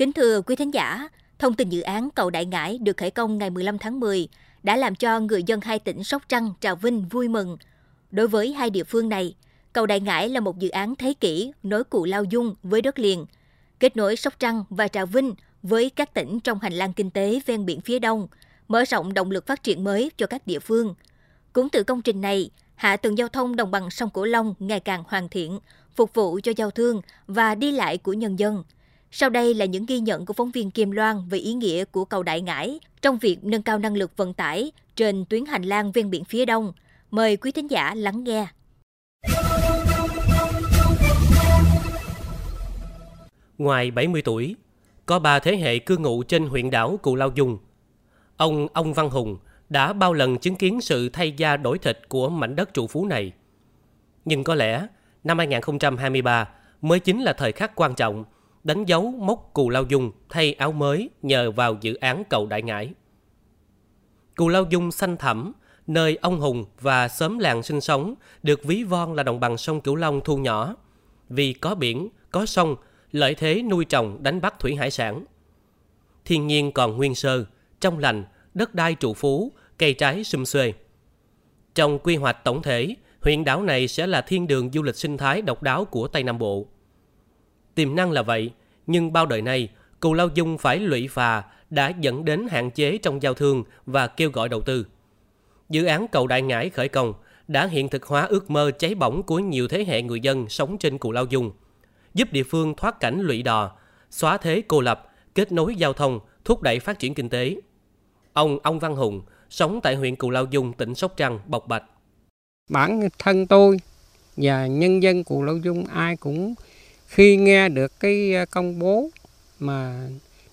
Kính thưa quý thính giả, thông tin dự án cầu Đại Ngãi được khởi công ngày 15 tháng 10 đã làm cho người dân hai tỉnh Sóc Trăng, Trà Vinh vui mừng. Đối với hai địa phương này, cầu Đại Ngãi là một dự án thế kỷ nối cụ Lao Dung với đất liền, kết nối Sóc Trăng và Trà Vinh với các tỉnh trong hành lang kinh tế ven biển phía đông, mở rộng động lực phát triển mới cho các địa phương. Cũng từ công trình này, hạ tầng giao thông đồng bằng sông Cửu Long ngày càng hoàn thiện, phục vụ cho giao thương và đi lại của nhân dân. Sau đây là những ghi nhận của phóng viên Kim Loan về ý nghĩa của cầu Đại Ngãi trong việc nâng cao năng lực vận tải trên tuyến hành lang ven biển phía đông. Mời quý thính giả lắng nghe. Ngoài 70 tuổi, có ba thế hệ cư ngụ trên huyện đảo Cù Lao Dung. Ông Ông Văn Hùng đã bao lần chứng kiến sự thay da đổi thịt của mảnh đất trụ phú này. Nhưng có lẽ năm 2023 mới chính là thời khắc quan trọng đánh dấu mốc Cù Lao Dung thay áo mới nhờ vào dự án cầu Đại Ngãi. Cù Lao Dung xanh thẳm, nơi ông Hùng và xóm làng sinh sống được ví von là đồng bằng sông Cửu Long thu nhỏ, vì có biển, có sông, lợi thế nuôi trồng đánh bắt thủy hải sản. Thiên nhiên còn nguyên sơ, trong lành, đất đai trụ phú, cây trái sum xuê. Trong quy hoạch tổng thể, huyện đảo này sẽ là thiên đường du lịch sinh thái độc đáo của Tây Nam Bộ. Tiềm năng là vậy, nhưng bao đời nay, Cù Lao Dung phải lụy phà đã dẫn đến hạn chế trong giao thương và kêu gọi đầu tư. Dự án cầu Đại Ngãi khởi công đã hiện thực hóa ước mơ cháy bỏng của nhiều thế hệ người dân sống trên Cù Lao Dung, giúp địa phương thoát cảnh lụy đò, xóa thế cô lập, kết nối giao thông, thúc đẩy phát triển kinh tế. Ông Ông Văn Hùng, sống tại huyện Cù Lao Dung, tỉnh Sóc Trăng, bộc bạch. Bản thân tôi và nhân dân Cù Lao Dung ai cũng khi nghe được cái công bố mà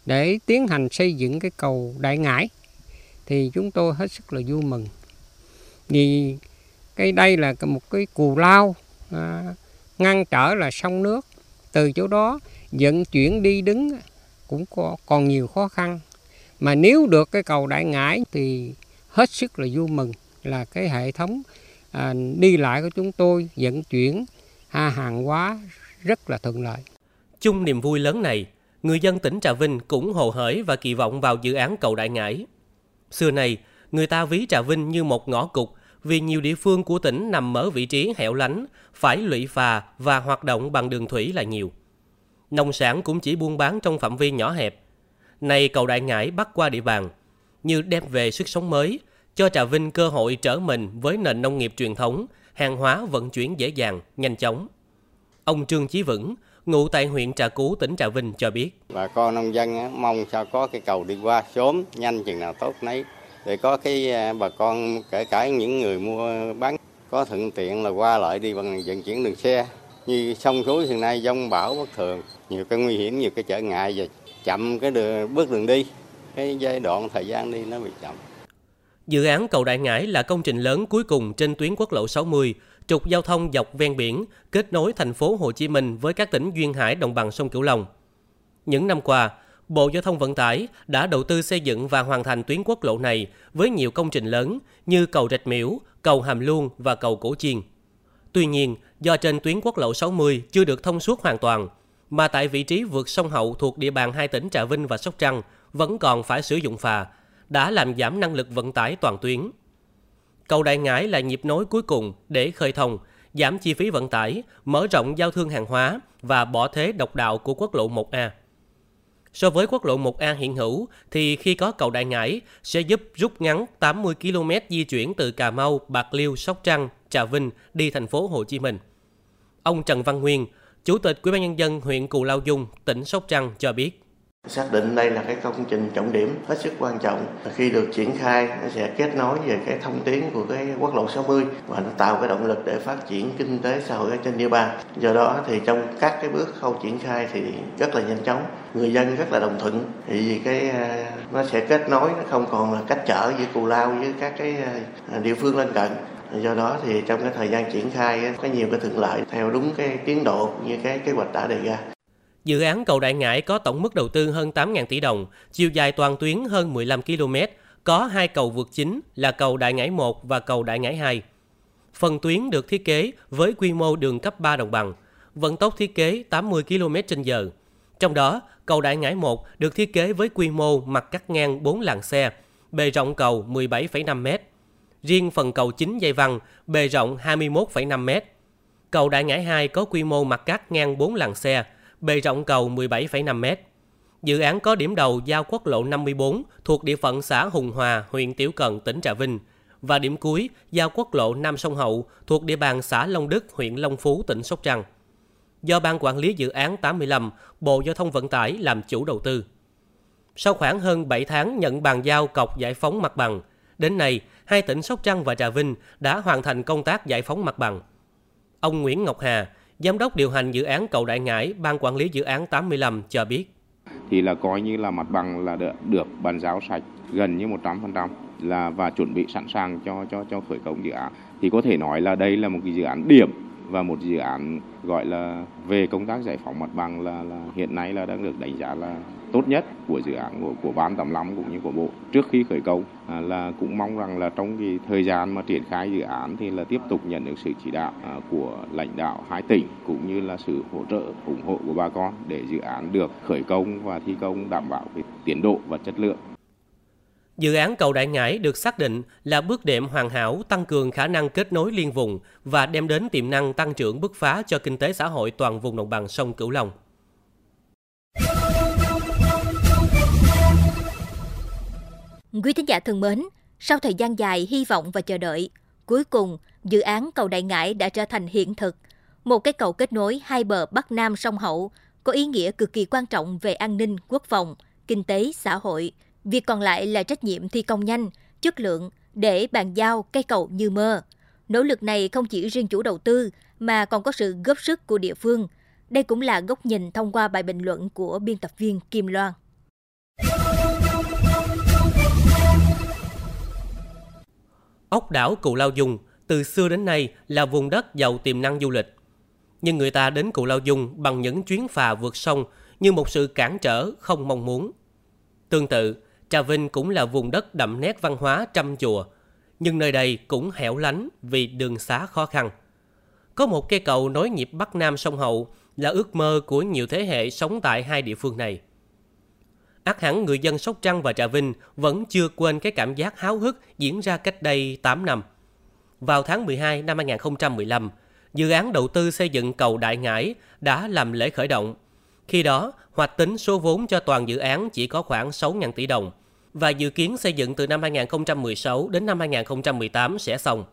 để tiến hành xây dựng cái cầu Đại Ngãi thì chúng tôi hết sức là vui mừng. Vì cái đây là một cái cù lao à, ngăn trở là sông nước. Từ chỗ đó vận chuyển đi đứng cũng có, còn nhiều khó khăn. Mà nếu được cái cầu Đại Ngãi thì hết sức là vui mừng là cái hệ thống à, đi lại của chúng tôi vận chuyển ha hàng hóa rất là thuận lợi. Chung niềm vui lớn này, người dân tỉnh Trà Vinh cũng hồ hởi và kỳ vọng vào dự án cầu Đại Ngãi. Xưa này, người ta ví Trà Vinh như một ngõ cụt vì nhiều địa phương của tỉnh nằm ở vị trí hẻo lánh, phải lụy phà và hoạt động bằng đường thủy là nhiều. Nông sản cũng chỉ buôn bán trong phạm vi nhỏ hẹp. nay cầu Đại Ngãi bắt qua địa bàn, như đem về sức sống mới, cho Trà Vinh cơ hội trở mình với nền nông nghiệp truyền thống, hàng hóa vận chuyển dễ dàng, nhanh chóng. Ông Trương Chí Vững, ngụ tại huyện Trà Cú, tỉnh Trà Vinh cho biết. Bà con nông dân mong sao có cái cầu đi qua sớm, nhanh chừng nào tốt nấy. Để có cái à, bà con kể cả những người mua bán có thuận tiện là qua lại đi bằng vận chuyển đường xe. Như sông suối hiện nay dông bão bất thường, nhiều cái nguy hiểm, nhiều cái trở ngại và chậm cái đường, bước đường đi. Cái giai đoạn thời gian đi nó bị chậm. Dự án cầu Đại Ngãi là công trình lớn cuối cùng trên tuyến quốc lộ 60, trục giao thông dọc ven biển, kết nối thành phố Hồ Chí Minh với các tỉnh duyên hải đồng bằng sông Cửu Long. Những năm qua, Bộ Giao thông Vận tải đã đầu tư xây dựng và hoàn thành tuyến quốc lộ này với nhiều công trình lớn như cầu Rạch Miễu, cầu Hàm Luông và cầu Cổ Chiên. Tuy nhiên, do trên tuyến quốc lộ 60 chưa được thông suốt hoàn toàn, mà tại vị trí vượt sông Hậu thuộc địa bàn hai tỉnh Trà Vinh và Sóc Trăng vẫn còn phải sử dụng phà, đã làm giảm năng lực vận tải toàn tuyến. Cầu Đại Ngãi là nhịp nối cuối cùng để khơi thông, giảm chi phí vận tải, mở rộng giao thương hàng hóa và bỏ thế độc đạo của quốc lộ 1A. So với quốc lộ 1A hiện hữu thì khi có cầu Đại Ngãi sẽ giúp rút ngắn 80 km di chuyển từ Cà Mau, Bạc Liêu, Sóc Trăng, Trà Vinh đi thành phố Hồ Chí Minh. Ông Trần Văn Nguyên, Chủ tịch Ủy ban nhân dân huyện Cù Lao Dung, tỉnh Sóc Trăng cho biết xác định đây là cái công trình trọng điểm hết sức quan trọng. Khi được triển khai, nó sẽ kết nối về cái thông tuyến của cái quốc lộ 60 và nó tạo cái động lực để phát triển kinh tế xã hội ở trên địa bàn. Do đó thì trong các cái bước khâu triển khai thì rất là nhanh chóng. Người dân rất là đồng thuận. Thì vì cái à, nó sẽ kết nối, nó không còn là cách trở giữa cù lao với các cái à, à, địa phương lân cận. Do đó thì trong cái thời gian triển khai có nhiều cái thuận lợi theo đúng cái tiến độ như cái kế hoạch đã đề ra. Dự án cầu Đại Ngãi có tổng mức đầu tư hơn 8.000 tỷ đồng, chiều dài toàn tuyến hơn 15 km, có hai cầu vượt chính là cầu Đại Ngãi 1 và cầu Đại Ngãi 2. Phần tuyến được thiết kế với quy mô đường cấp 3 đồng bằng, vận tốc thiết kế 80 km h Trong đó, cầu Đại Ngãi 1 được thiết kế với quy mô mặt cắt ngang 4 làn xe, bề rộng cầu 17,5 m. Riêng phần cầu chính dây văng, bề rộng 21,5 m. Cầu Đại Ngãi 2 có quy mô mặt cắt ngang 4 làn xe, bề rộng cầu 17,5 m. Dự án có điểm đầu giao quốc lộ 54 thuộc địa phận xã Hùng Hòa, huyện Tiểu Cần, tỉnh Trà Vinh và điểm cuối giao quốc lộ Nam Sông Hậu thuộc địa bàn xã Long Đức, huyện Long Phú, tỉnh Sóc Trăng. Do Ban Quản lý Dự án 85, Bộ Giao thông Vận tải làm chủ đầu tư. Sau khoảng hơn 7 tháng nhận bàn giao cọc giải phóng mặt bằng, đến nay, hai tỉnh Sóc Trăng và Trà Vinh đã hoàn thành công tác giải phóng mặt bằng. Ông Nguyễn Ngọc Hà, Giám đốc điều hành dự án cầu Đại Ngãi, Ban Quản lý Dự án 85 cho biết. Thì là coi như là mặt bằng là được, được bàn giao sạch gần như 100% là và chuẩn bị sẵn sàng cho cho cho khởi công dự án. Thì có thể nói là đây là một cái dự án điểm và một dự án gọi là về công tác giải phóng mặt bằng là, là hiện nay là đang được đánh giá là tốt nhất của dự án của của ban 85 cũng như của bộ trước khi khởi công à, là cũng mong rằng là trong cái thời gian mà triển khai dự án thì là tiếp tục nhận được sự chỉ đạo à, của lãnh đạo hai tỉnh cũng như là sự hỗ trợ ủng hộ của bà con để dự án được khởi công và thi công đảm bảo cái tiến độ và chất lượng. Dự án cầu Đại Ngãi được xác định là bước đệm hoàn hảo tăng cường khả năng kết nối liên vùng và đem đến tiềm năng tăng trưởng bứt phá cho kinh tế xã hội toàn vùng đồng bằng sông Cửu Long. Quý thính giả thân mến, sau thời gian dài hy vọng và chờ đợi, cuối cùng dự án cầu Đại Ngãi đã trở thành hiện thực. Một cái cầu kết nối hai bờ Bắc Nam sông Hậu có ý nghĩa cực kỳ quan trọng về an ninh, quốc phòng, kinh tế, xã hội. Việc còn lại là trách nhiệm thi công nhanh, chất lượng để bàn giao cây cầu như mơ. Nỗ lực này không chỉ riêng chủ đầu tư mà còn có sự góp sức của địa phương. Đây cũng là góc nhìn thông qua bài bình luận của biên tập viên Kim Loan. Ốc đảo Cù Lao Dung từ xưa đến nay là vùng đất giàu tiềm năng du lịch. Nhưng người ta đến Cù Lao Dung bằng những chuyến phà vượt sông như một sự cản trở không mong muốn. Tương tự, Trà Vinh cũng là vùng đất đậm nét văn hóa trăm chùa, nhưng nơi đây cũng hẻo lánh vì đường xá khó khăn. Có một cây cầu nối nhịp Bắc Nam sông Hậu là ước mơ của nhiều thế hệ sống tại hai địa phương này Ác hẳn người dân Sóc Trăng và Trà Vinh vẫn chưa quên cái cảm giác háo hức diễn ra cách đây 8 năm. Vào tháng 12 năm 2015, dự án đầu tư xây dựng cầu Đại Ngãi đã làm lễ khởi động. Khi đó, hoạch tính số vốn cho toàn dự án chỉ có khoảng 6.000 tỷ đồng và dự kiến xây dựng từ năm 2016 đến năm 2018 sẽ xong.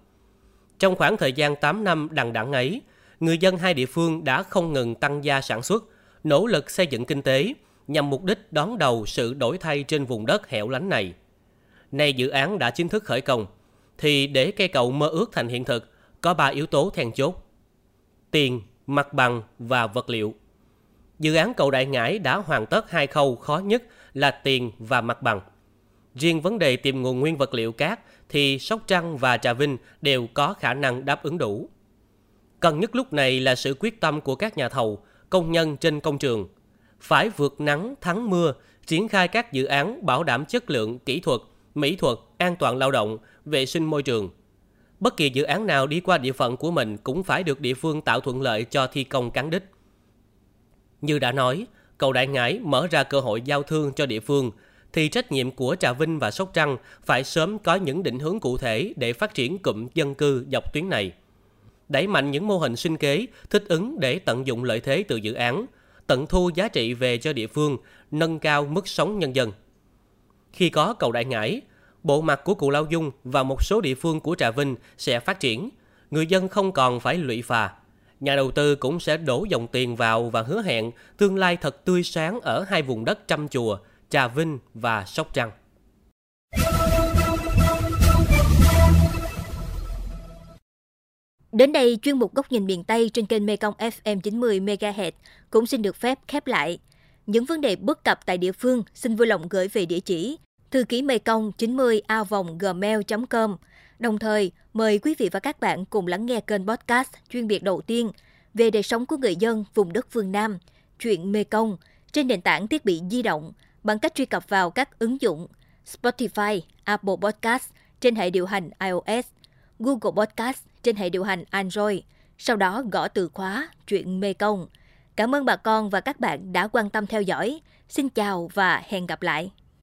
Trong khoảng thời gian 8 năm đằng đẵng ấy, người dân hai địa phương đã không ngừng tăng gia sản xuất, nỗ lực xây dựng kinh tế, nhằm mục đích đón đầu sự đổi thay trên vùng đất hẻo lánh này. Nay dự án đã chính thức khởi công, thì để cây cầu mơ ước thành hiện thực, có ba yếu tố then chốt. Tiền, mặt bằng và vật liệu. Dự án cầu Đại Ngãi đã hoàn tất hai khâu khó nhất là tiền và mặt bằng. Riêng vấn đề tìm nguồn nguyên vật liệu cát thì Sóc Trăng và Trà Vinh đều có khả năng đáp ứng đủ. Cần nhất lúc này là sự quyết tâm của các nhà thầu, công nhân trên công trường – phải vượt nắng thắng mưa, triển khai các dự án bảo đảm chất lượng kỹ thuật, mỹ thuật, an toàn lao động, vệ sinh môi trường. Bất kỳ dự án nào đi qua địa phận của mình cũng phải được địa phương tạo thuận lợi cho thi công cán đích. Như đã nói, cầu Đại Ngãi mở ra cơ hội giao thương cho địa phương, thì trách nhiệm của Trà Vinh và Sóc Trăng phải sớm có những định hướng cụ thể để phát triển cụm dân cư dọc tuyến này. Đẩy mạnh những mô hình sinh kế, thích ứng để tận dụng lợi thế từ dự án, tận thu giá trị về cho địa phương, nâng cao mức sống nhân dân. Khi có cầu Đại Ngãi, bộ mặt của Cù Lao Dung và một số địa phương của Trà Vinh sẽ phát triển, người dân không còn phải lụy phà. Nhà đầu tư cũng sẽ đổ dòng tiền vào và hứa hẹn tương lai thật tươi sáng ở hai vùng đất trăm chùa, Trà Vinh và Sóc Trăng. Đến đây, chuyên mục Góc nhìn miền Tây trên kênh Mekong FM 90 MHz cũng xin được phép khép lại. Những vấn đề bất cập tại địa phương xin vui lòng gửi về địa chỉ thư ký mekong 90 a vòng gmail.com. Đồng thời, mời quý vị và các bạn cùng lắng nghe kênh podcast chuyên biệt đầu tiên về đời sống của người dân vùng đất phương Nam, chuyện Mê Công trên nền tảng thiết bị di động bằng cách truy cập vào các ứng dụng Spotify, Apple Podcast trên hệ điều hành iOS, Google Podcast trên hệ điều hành Android, sau đó gõ từ khóa chuyện Mê Công. Cảm ơn bà con và các bạn đã quan tâm theo dõi. Xin chào và hẹn gặp lại.